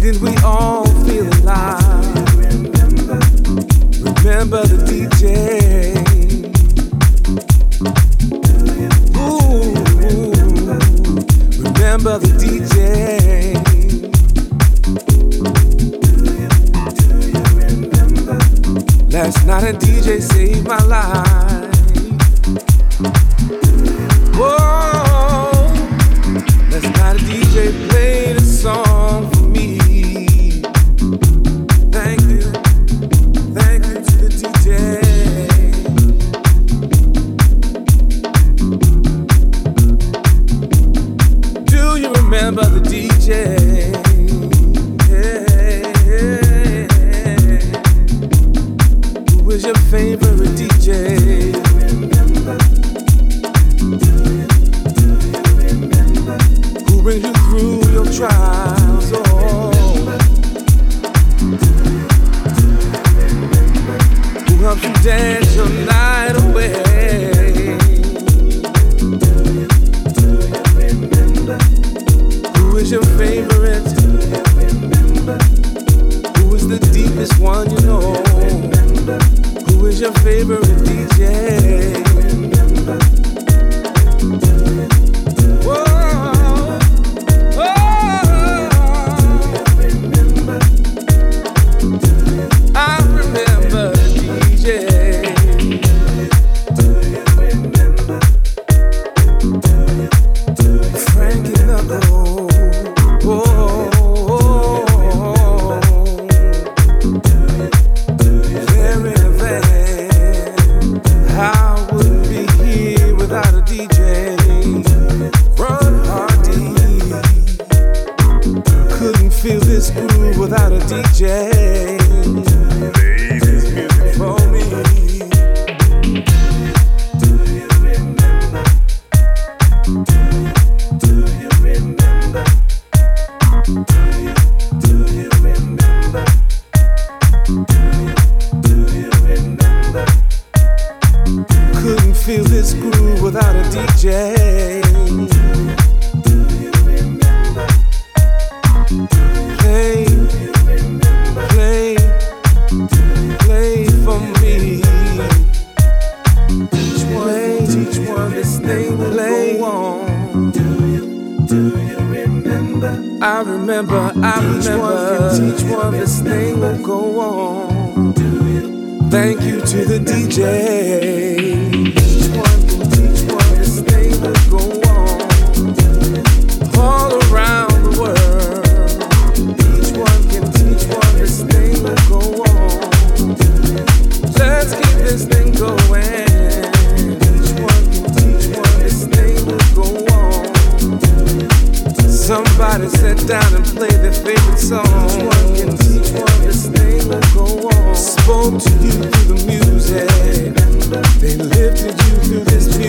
Didn't we all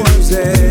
mademoiselle.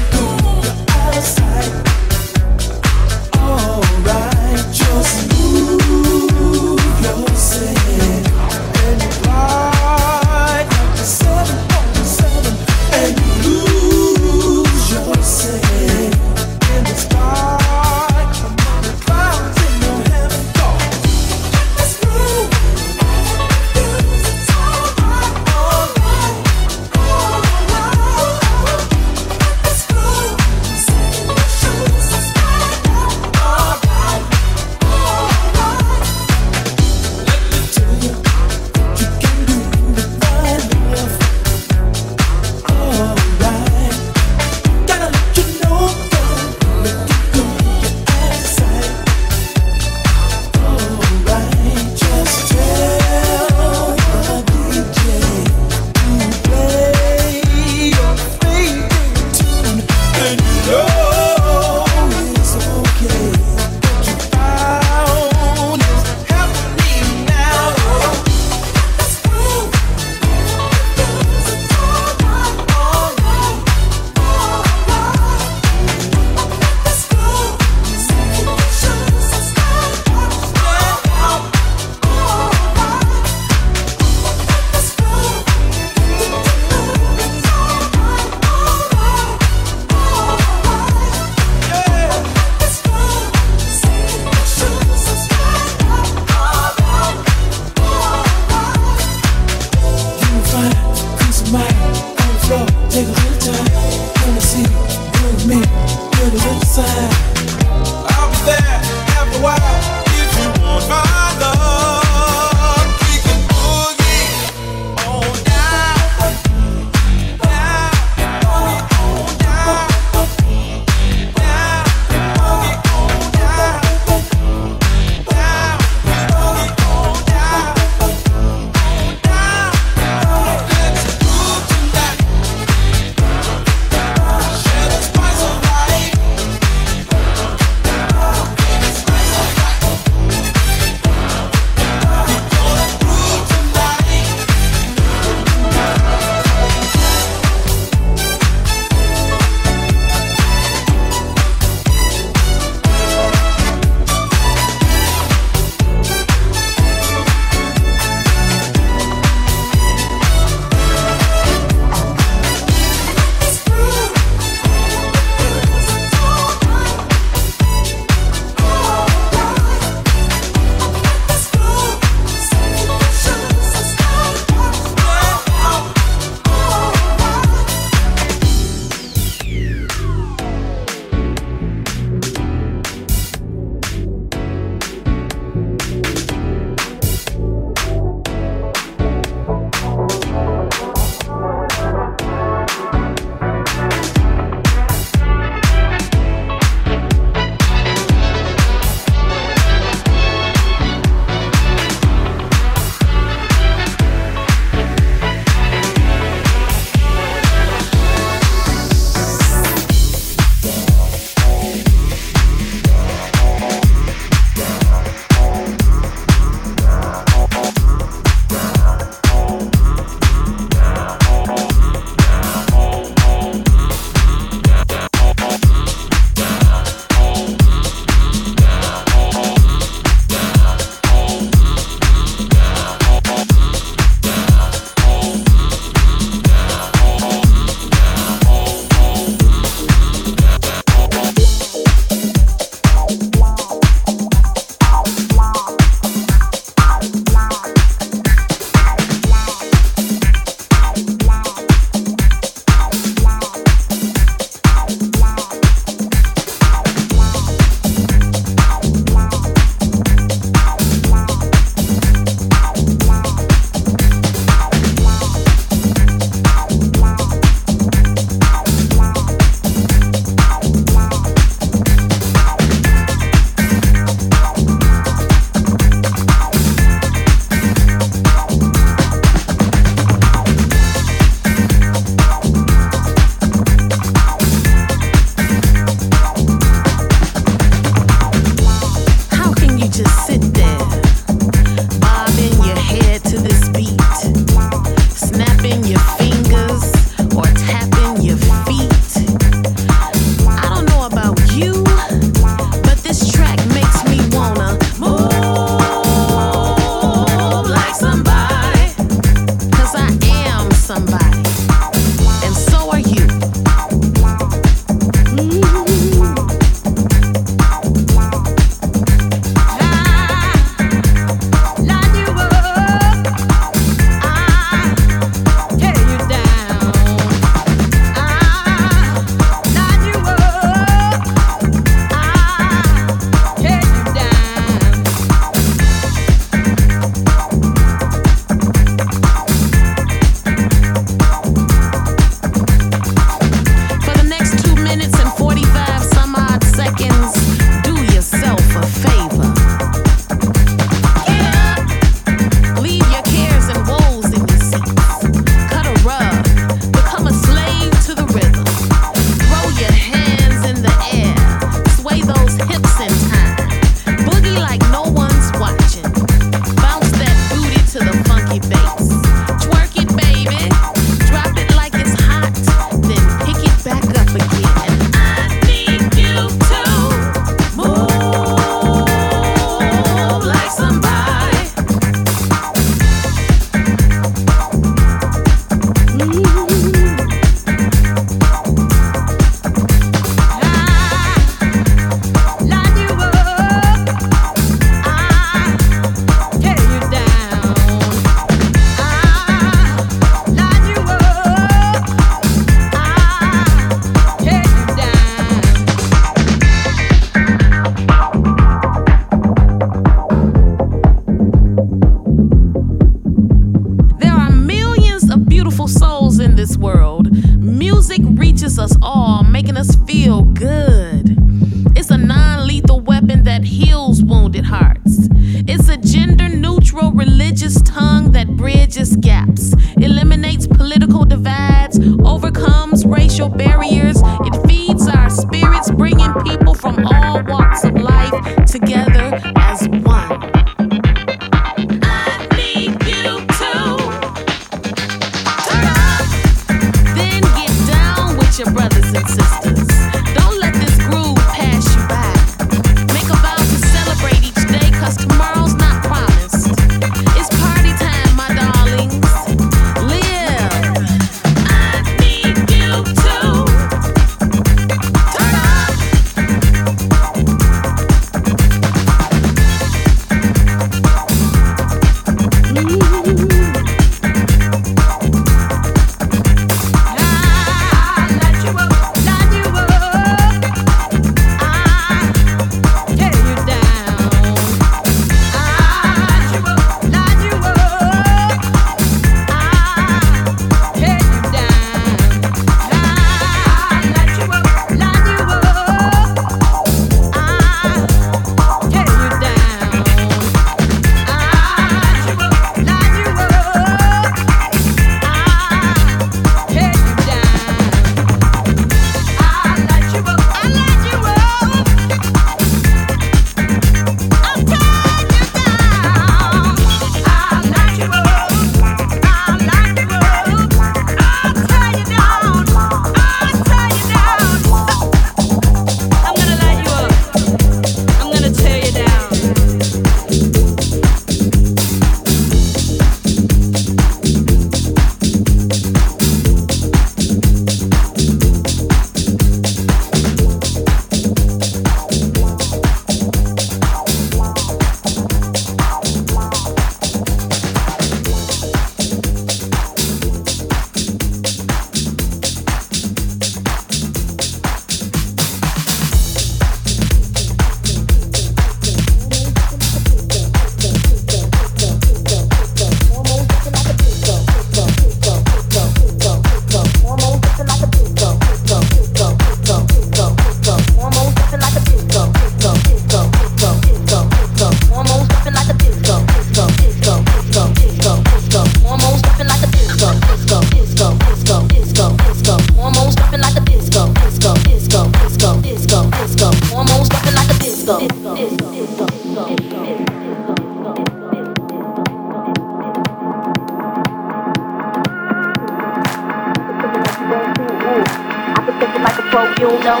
you know.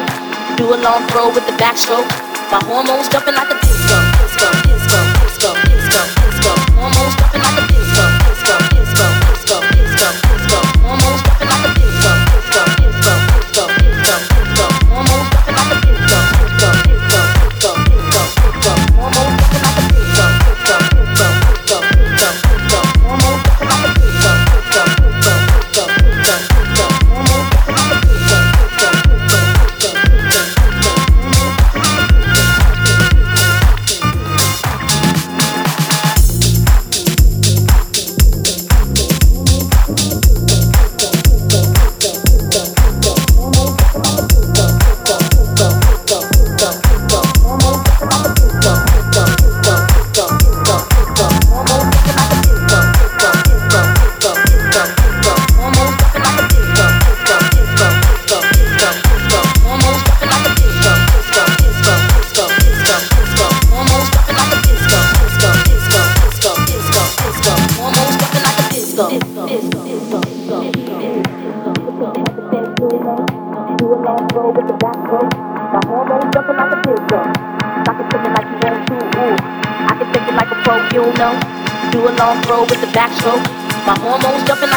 Do a long throw with the backstroke. My hormones jumping like a disco. My hormones jumping